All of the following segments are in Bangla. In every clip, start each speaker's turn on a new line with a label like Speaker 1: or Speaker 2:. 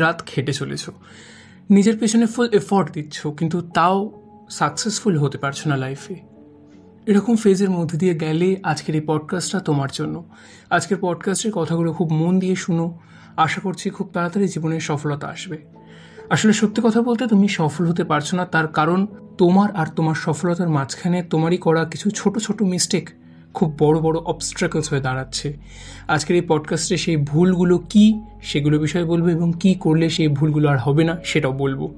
Speaker 1: রাত খেটে চলেছ। নিজের পেছনে ফুল এফর্ট দিচ্ছ, কিন্তু তাও সাকসেসফুল হতে পারছ না লাইফে এরকম ফেজের মধ্যে দিয়ে গেলে আজকের এই পডকাস্টটা তোমার জন্য। আজকের পডকাস্টের কথাগুলো খুব মন দিয়ে শুনো। আশা করছি খুব তাড়াতাড়ি জীবনে সফলতা আসবে। আসলে সত্যি কথা বলতে তুমি সফল হতে পারছ না, তার কারণ তোমার আর তোমার সফলতার মাঝখানে তোমারই করা কিছু ছোট ছোট মিস্টেক খুব বড় বড় অবস্ট্রাকলস হয়ে দাঁড়াচ্ছে। আজকের এই পডকাস্টে সেই ভুলগুলো কি, সেগুলো বিষয়ে বলব এবং কি করলে সেই ভুলগুলো আর হবে না সেটাও বলব।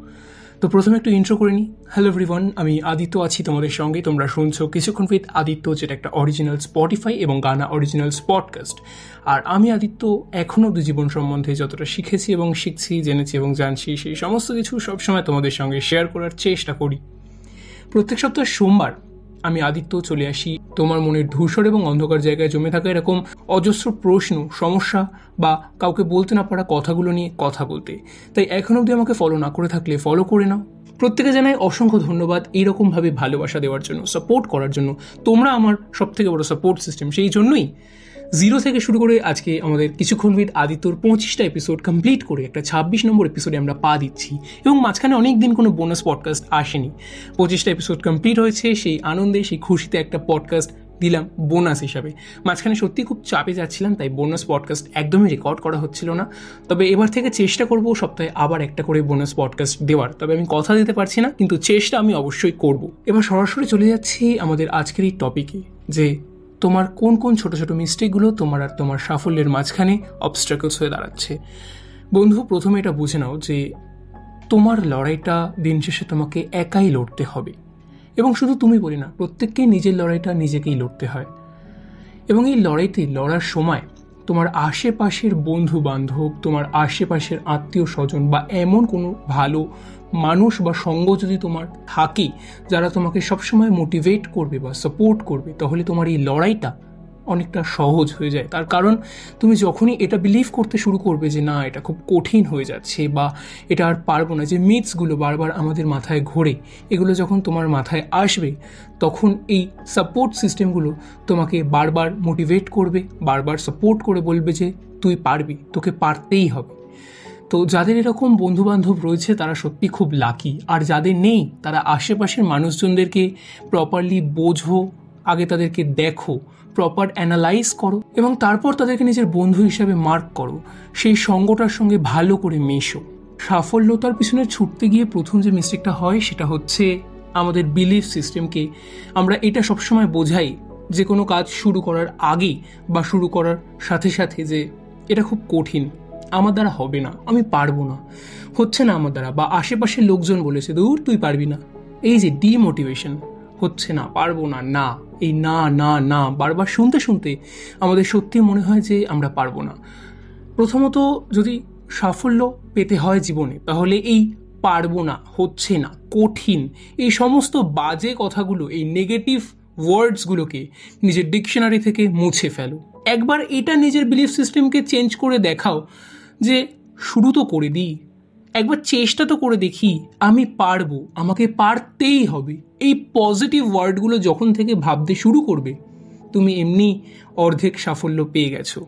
Speaker 1: তো প্রথমে একটু ইন্ট্রো করে নিই। হ্যালো এভরিওয়ান আমি আদিত্য আছি তোমাদের সঙ্গে। তোমরা শুনছো কিছুক্ষণ উইথ আদিত্য, যেটা একটা অরিজিনাল স্পটিফাই এবং গানা অরিজিনাল পডকাস্ট আর আমি আদিত্য এখনও অব্দি জীবন সম্বন্ধে যতটা শিখেছি এবং শিখছি, জেনেছি এবং জানছি, সেই সমস্ত কিছু সবসময় তোমাদের সঙ্গে শেয়ার করার চেষ্টা করি। প্রত্যেক সপ্তাহ সোমবার আমি আদিত্য চলে আসি। তোমার মনের ধূসর এবং অন্ধকার জায়গায় জমে থাকা এরকম অজস্র প্রশ্ন, সমস্যা বা কাউকে বলতে না পারা কথাগুলো নিয়ে কথা বলতে। তাই এখন অবধি আমাকে ফলো না করে থাকলে ফলো করে নাও। প্রত্যেকে জানাই অসংখ্য ধন্যবাদ এইরকমভাবে ভালোবাসা দেওয়ার জন্য সাপোর্ট করার জন্য। তোমরা আমার সবথেকে বড় সাপোর্ট সিস্টেম সেই জন্যই জিরো থেকে শুরু করে আজকে আমাদের কিছুক্ষণ উইথ আদিত্যর পঁচিশটা এপিসোড কমপ্লিট করে একটা ছাব্বিশ নম্বর এপিসোডে আমরা পা দিচ্ছি এবং মাঝখানে অনেক দিন কোনো বোনাস পডকাস্ট আসেনি। পঁচিশটা এপিসোড কমপ্লিট হয়েছে, সেই আনন্দে, সেই খুশিতে একটা পডকাস্ট দিলাম বোনাস হিসাবে। মাঝখানে সত্যি খুব চাপে যাচ্ছিলাম, তাই বোনাস পডকাস্ট একদমই রেকর্ড করা হচ্ছিল না। তবে এবার থেকে চেষ্টা করব সপ্তাহে আবার একটা করে বোনাস পডকাস্ট দেওয়ার। তবে আমি কথা দিতে পারছি না, কিন্তু চেষ্টা আমি অবশ্যই করব। এবার সরাসরি চলে যাচ্ছি আমাদের আজকের এই টপিকে যে তোমার কোন কোন ছোট ছোট মিস্টেকগুলো তোমার আর তোমার সাফল্যের মাঝখানে অবস্ট্রাকলস হয়ে দাঁড়াচ্ছে? বন্ধু, প্রথমে এটা বুঝে নাও যে তোমার লড়াইটা দিন শেষে তোমাকে একাই লড়তে হবে। এবং শুধু তুমি বলি না, প্রত্যেককেই নিজের লড়াইটা নিজেকেই লড়তে হয়। এবং এই লড়াইতে লড়ার সময় তোমার আশেপাশের বন্ধু বান্ধব তোমার আশেপাশের আত্মীয় স্বজন বা এমন কোনো ভালো মানুষ বা সঙ্গ যদি তোমার থাকে, যারা তোমাকে সবসময় মোটিভেট করবে বা সাপোর্ট করবে, তাহলে তোমার এই লড়াইটা অনেকটা সহজ হয়ে যায়। তার কারণ, তুমি যখনই এটা বিলিভ করতে শুরু করবে যে, না, এটা খুব কঠিন হয়ে যাচ্ছে বা এটা আর পারব না। যে মিথসগুলো বারবার আমাদের মাথায় ঘোরে, এগুলো যখন তোমার মাথায় আসবে, তখন এই সাপোর্ট সিস্টেমগুলো তোমাকে বারবার মোটিভেট করবে, বারবার সাপোর্ট করে বলবে যে, তুই পারবি, তোকে পারতেই হবে। তো যাদের এরকম বন্ধুবান্ধব রয়েছে, তারা সত্যি খুব লাকি আর যাদের নেই, তারা আশেপাশের মানুষজনদেরকে প্রপারলি বোঝো, আগে তাদেরকে দেখো প্রপার অ্যানালাইজ করো এবং তারপর তাদেরকে নিজের বন্ধু হিসাবে মার্ক করো। সেই সঙ্গটার সঙ্গে ভালো করে মেশো। সাফল্যতার পিছনে ছুটতে গিয়ে প্রথম যে মিস্টেকটা হয়, সেটা হচ্ছে আমাদের বিলিফ সিস্টেমকে আমরা এটা সবসময় বোঝাই যে কোনো কাজ শুরু করার আগে বা শুরু করার সাথে সাথে যে এটা খুব কঠিন। আমার দ্বারা হবে না, আমি পারব না। হচ্ছে না আমার দ্বারা, বা আশেপাশের লোকজন বলেছে, দূর, তুই পারবি না। এই যে ডিমোটিভেশন হচ্ছে না, পারব না না, এই না না না, বারবার শুনতে শুনতে আমাদের সত্যি মনে হয় যে আমরা পারব না। প্রথমত যদি সাফল্য পেতে হয় জীবনে, তাহলে এই পারব না, হচ্ছে না, কঠিন, এই সমস্ত বাজে কথাগুলো, এই নেগেটিভ ওয়ার্ডসগুলোকে নিজের ডিকশনারি থেকে মুছে ফেলো। একবার এটা নিজের বিলিফ সিস্টেমকে চেঞ্জ করে দেখাও যে শুরু তো করে দিই। একবার চেষ্টা তো করে দেখি, আমি পারব, আমাকে পারতেই হবে। এই পজিটিভ ওয়ার্ডগুলো যখন থেকে ভাবতে শুরু করবে, তুমি এমনি অর্ধেক সাফল্য পেয়ে গেছো।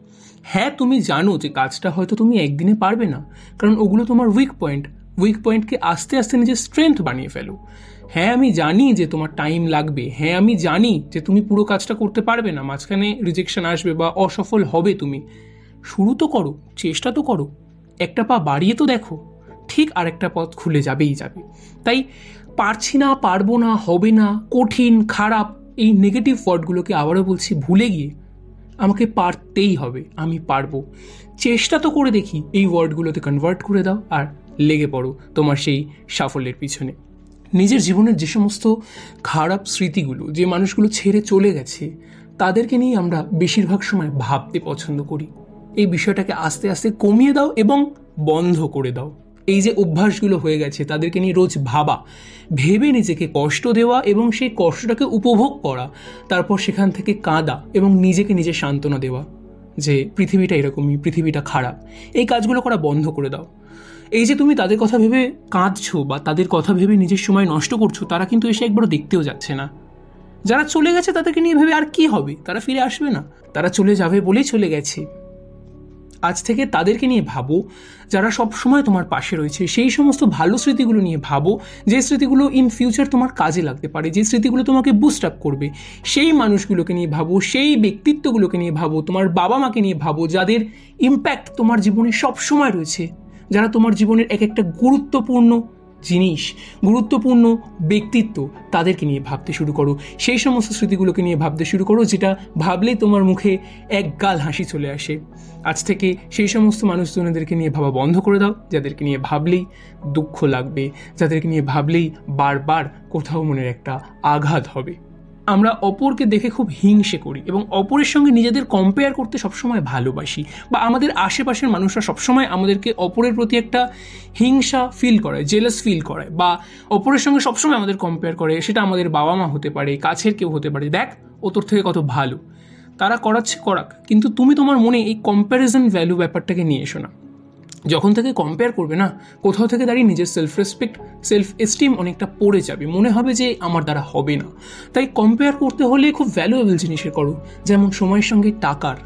Speaker 1: হ্যাঁ তুমি জানো যে কাজটা হয়তো তুমি একদিনে পারবে না, কারণ ওগুলো তোমার উইক পয়েন্ট উইক পয়েন্টকে আস্তে আস্তে নিজের স্ট্রেংথ বানিয়ে ফেলো। হ্যাঁ আমি জানি যে তোমার টাইম লাগবে। হ্যাঁ আমি জানি যে তুমি পুরো কাজটা করতে পারবে না, মাঝখানে রিজেকশন আসবে বা অসফল হবে তুমি। শুরু তো করো, চেষ্টা তো করো। একটা পা বাড়িয়ে তো দেখো, ঠিক আরেকটা পথ খুলে যাবেই যাবে। তাই পারছি না, পারব না, হবে না, কঠিন, খারাপ, এই নেগেটিভ ওয়ার্ডগুলোকে আবারও বলছি ভুলে গিয়ে আমাকে পারতেই হবে, আমি পারব। চেষ্টা তো করে দেখি, এই ওয়ার্ডগুলোতে কনভার্ট করে দাও আর লেগে পড়ো তোমার সেই সাফল্যের পিছনে। নিজের জীবনের যে সমস্ত খারাপ স্মৃতিগুলো, যে মানুষগুলো ছেড়ে চলে গেছে, তাদেরকে নিয়ে আমরা বেশিরভাগ সময় ভাবতে পছন্দ করি। এই বিষয়টাকে আস্তে আস্তে কমিয়ে দাও এবং বন্ধ করে দাও। এই যে অভ্যাসগুলো হয়ে গেছে, তাদেরকে নিয়ে রোজ ভাবা, ভেবে নিজেকে কষ্ট দেওয়া এবং সেই কষ্টটাকে উপভোগ করা, তারপর সেখান থেকে কাঁদা এবং নিজেকে নিজে সান্ত্বনা দেওয়া যে পৃথিবীটা এরকমই, পৃথিবীটা খারাপ। এই কাজগুলো করা বন্ধ করে দাও। এই যে তুমি তাদের কথা ভেবে কাঁদছো বা তাদের কথা ভেবে নিজের সময় নষ্ট করছ, তারা কিন্তু এসে একবারও দেখতেও যাচ্ছে না। যারা চলে গেছে তাদেরকে নিয়ে ভেবে আর কি হবে? তারা ফিরে আসবে না। তারা চলে যাবে বলেই চলে গেছে। আজ থেকে তাদেরকে নিয়ে ভাবো, যারা সব সময় তোমার পাশে রয়েছে, সেই সমস্ত ভালো স্মৃতিগুলো নিয়ে ভাবো, যে স্মৃতিগুলো ইন ফিউচার তোমার কাজে লাগতে পারে, যে স্মৃতিগুলো তোমাকে বুস্ট আপ করবে, সেই মানুষগুলোকে নিয়ে ভাবো, সেই ব্যক্তিত্বগুলোকে নিয়ে ভাবো, তোমার বাবা মাকে নিয়ে ভাবো, যাদের ইম্প্যাক্ট তোমার জীবনে সব সময় রয়েছে, যারা তোমার জীবনের এক একটা গুরুত্বপূর্ণ জিনিস, গুরুত্বপূর্ণ ব্যক্তিত্ব তাদেরকে নিয়ে ভাবতে শুরু করো। সেই সমস্ত স্মৃতিগুলোকে নিয়ে ভাবতে শুরু করো, যেটা ভাবলেই তোমার মুখে এক গাল হাসি চলে আসে। আজ থেকে সেই সমস্ত মানুষজনদেরকে নিয়ে ভাবা বন্ধ করে দাও, যাদেরকে নিয়ে ভাবলেই দুঃখ লাগবে, যাদেরকে নিয়ে ভাবলেই বারবার কোথাও মনের একটা আঘাত হবে। আমরা অপরকে দেখে খুব হিংসে করি এবং অপরের সঙ্গে নিজেদের কম্পেয়ার করতে সবসময় ভালোবাসি বা আমাদের আশেপাশের মানুষরা সবসময় আমাদেরকে অপরের প্রতি একটা হিংসা ফিল করে জেলাস ফিল করে বা অপরের সঙ্গে সবসময় আমাদের কম্পেয়ার করে, সেটা আমাদের বাবা মা হতে পারে, কাছের কেউ হতে পারে। দেখ, ও তোর থেকে কত ভালো। তারা করাচ্ছে, করাক, কিন্তু তুমি তোমার মনে এই কম্প্যারিজন ভ্যালু ব্যাপারটাকে নিয়ে এসো না। যখন থেকে কম্পেয়ার করবে না, কোথাও থেকে দাঁড়িয়ে নিজের সেলফ রেসপেক্ট সেলফ এস্টিম অনেকটা পড়ে যাবে। মনে হবে যে আমার দ্বারা হবে না। তাই কম্পেয়ার করতে হলে খুব ভ্যালুয়েবল জিনিসের করো যেমন সময়ের সঙ্গে টাকার।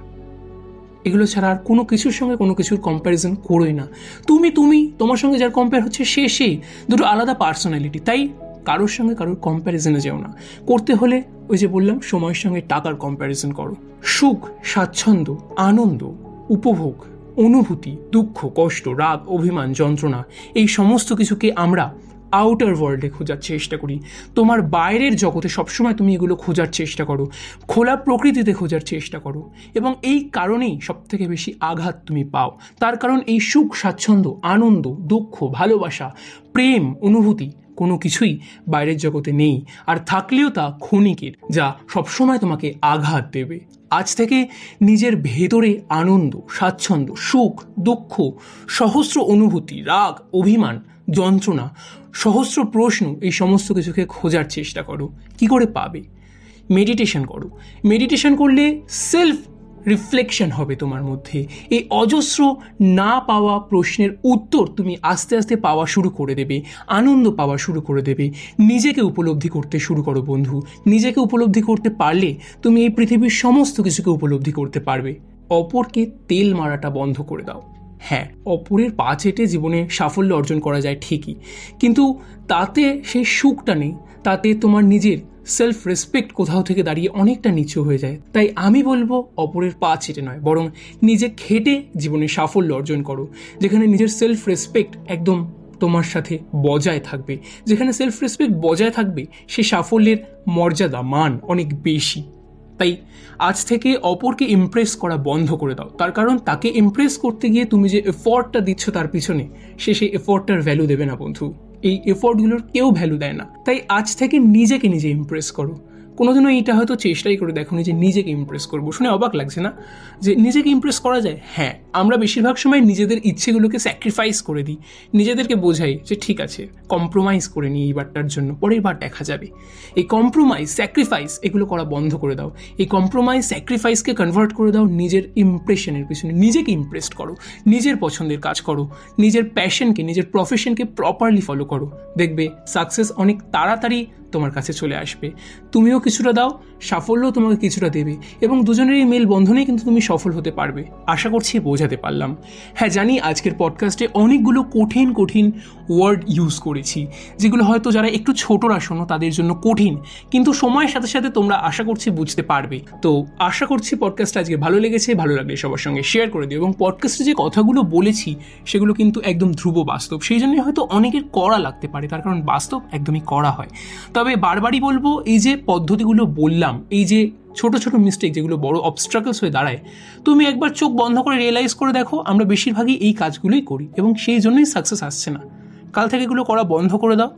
Speaker 1: এগুলো ছাড়া আর কোনো কিছুর সঙ্গে কোনো কিছুর কম্প্যারিজন করোই না। তুমি তুমি, তোমার সঙ্গে যার কম্পেয়ার হচ্ছে সে সে, দুটো আলাদা পার্সোনালিটি তাই কারোর সঙ্গে কারোর কম্প্যারিজনে যেও না। করতে হলে ওই যে বললাম, সময়ের সঙ্গে টাকার কম্প্যারিজন করো। সুখ, স্বাচ্ছন্দ্য, আনন্দ, উপভোগ। অনুভূতি, দুঃখ, কষ্ট, রাগ, অভিমান, যন্ত্রণা, এই সমস্ত কিছুকে আমরা আউটার ওয়ার্ল্ডে খোঁজার চেষ্টা করি। তোমার বাইরের জগতে সবসময় তুমি এগুলো খোঁজার চেষ্টা করো, খোলা প্রকৃতিতে খোঁজার চেষ্টা করো এবং এই কারণেই সবথেকে বেশি আঘাত তুমি পাও। তার কারণ এই সুখ, স্বাচ্ছন্দ্য, আনন্দ, দুঃখ, ভালোবাসা, প্রেম, অনুভূতি কোনো কিছুই বাইরের জগতে নেই, আর থাকলেও তা ক্ষণিকের, যা সবসময় তোমাকে আঘাত দেবে। আজ থেকে নিজের ভেতরে আনন্দ, স্বাচ্ছন্দ্য, সুখ, দুঃখ, সহস্র অনুভূতি, রাগ, অভিমান, যন্ত্রণা, সহস্র প্রশ্ন, এই সমস্ত কিছুকে খোঁজার চেষ্টা করো। কি করে পাবে? মেডিটেশন করো। মেডিটেশন করলে সেলফ রিফ্লেকশন হবে তোমার মধ্যে। এই অজস্র না পাওয়া প্রশ্নের উত্তর তুমি আস্তে আস্তে পাওয়া শুরু করে দেবে, আনন্দ পাওয়া শুরু করে দেবে। নিজেকে উপলব্ধি করতে শুরু করো বন্ধু। নিজেকে উপলব্ধি করতে পারলে তুমি এই পৃথিবীর সমস্ত কিছুকে উপলব্ধি করতে পারবে। অপরকে তেল মারাটা বন্ধ করে দাও। হ্যাঁ অপরের পা চেটে জীবনে সাফল্য অর্জন করা যায় ঠিকই। কিন্তু তাতে সেই সুখটা নেই। তাতে তোমার নিজের সেলফ রেসপেক্ট কোথাও থেকে দাঁড়িয়ে অনেকটা নিচু হয়ে যায়। তাই আমি বলব অপরের পা চেটে নয়, বরং নিজে খেটে জীবনে সাফল্য অর্জন করো, যেখানে নিজের সেলফ রেসপেক্ট একদম তোমার সাথে বজায় থাকবে। যেখানে সেলফ রেসপেক্ট বজায় থাকবে, সে সাফল্যের মর্যাদা, মান অনেক বেশি। তাই আজ থেকে অপরকে ইমপ্রেস করা বন্ধ করে দাও। তার কারণ তাকে ইমপ্রেস করতে গিয়ে তুমি যে এফোর্টটা দিচ্ছ তার পিছনে, সে সেই এফোর্টটার ভ্যালু দেবে না, বন্ধু। এই এফোর্টগুলোর কেউ ভ্যালু দেয় না। তাই আজ থেকে নিজেকে নিজে ইমপ্রেস করো। কোনো কোনোদিনও এইটা হয়তো চেষ্টাই করে দেখো যে নিজেকে ইমপ্রেস করব। শুনে অবাক লাগছে না? যে নিজেকে ইমপ্রেস করা যায়? হ্যাঁ। আমরা বেশিরভাগ সময় নিজেদের ইচ্ছেগুলোকে স্যাক্রিফাইস করে দিই। নিজেদেরকে বোঝাই যে ঠিক আছে কম্প্রোমাইজ করে নিই এইবারটার জন্য, পরের বার দেখা যাবে। এই কম্প্রোমাইজ স্যাক্রিফাইস এগুলো করা বন্ধ করে দাও। এই কম্প্রোমাইজ স্যাক্রিফাইসকে কনভার্ট করে দাও নিজের ইমপ্রেশনের পিছনে। নিজেকে ইমপ্রেসড করো, নিজের পছন্দের কাজ করো, নিজের প্যাশনকে নিজের প্রফেশনকে প্রপারলি ফলো করো। দেখবে সাকসেস অনেক তাড়াতাড়ি তোমার কাছে চলে আসবে। তুমিও কিছুটা দাও সাফল্য তোমাকে কিছুটা দেবে এবং দুজনেরই মেল বন্ধনেই কিন্তু তুমি সফল হতে পারবে। আশা করছি বোঝাতে পারলাম। হ্যাঁ জানি আজকের পডকাস্টে অনেকগুলো কঠিন কঠিন ওয়ার্ড ইউজ করেছি, যেগুলো হয়তো যারা একটু ছোটরা শোনো তাদের জন্য কঠিন, কিন্তু সময়ের সাথে সাথে তোমরা আশা করছি বুঝতে পারবে। তো আশা করছি পডকাস্টটা আজকে ভালো লেগেছে, ভালো লাগলে সবার সঙ্গে শেয়ার করে দিও এবং পডকাস্টে যে কথাগুলো বলেছি, সেগুলো কিন্তু একদম ধ্রুব বাস্তব, সেই জন্যই হয়তো অনেকের করা লাগতে পারে, তার কারণ বাস্তব একদমই করা হয়। তবে বারবারই বলব, এই যে পদ্ধতিগুলো বললাম, এই যে ছোট ছোট মিস্টেক যেগুলো বড় অবস্ট্রাকলস হয়ে দাঁড়ায়, তুমি একবার চোখ বন্ধ করে রিয়েলাইজ করে দেখো, আমরা বেশিরভাগই এই কাজগুলোই করি এবং সেই জন্যই সাকসেস আসছে না। কাল থেকে এগুলো করা বন্ধ করে দাও।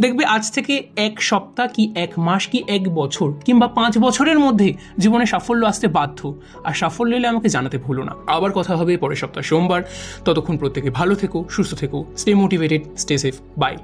Speaker 1: দেখবে আজ থেকে এক সপ্তাহ কি এক মাস কি এক বছর কিংবা পাঁচ বছরের মধ্যে জীবনে সাফল্য আসতে বাধ্য। আর সাফল্য এলে আমাকে জানাতে ভুলো না। আবার কথা হবে পরের সপ্তাহ সোমবার। ততক্ষণ প্রত্যেকে ভালো থেকো, সুস্থ থেকো stay motivated stay safe bye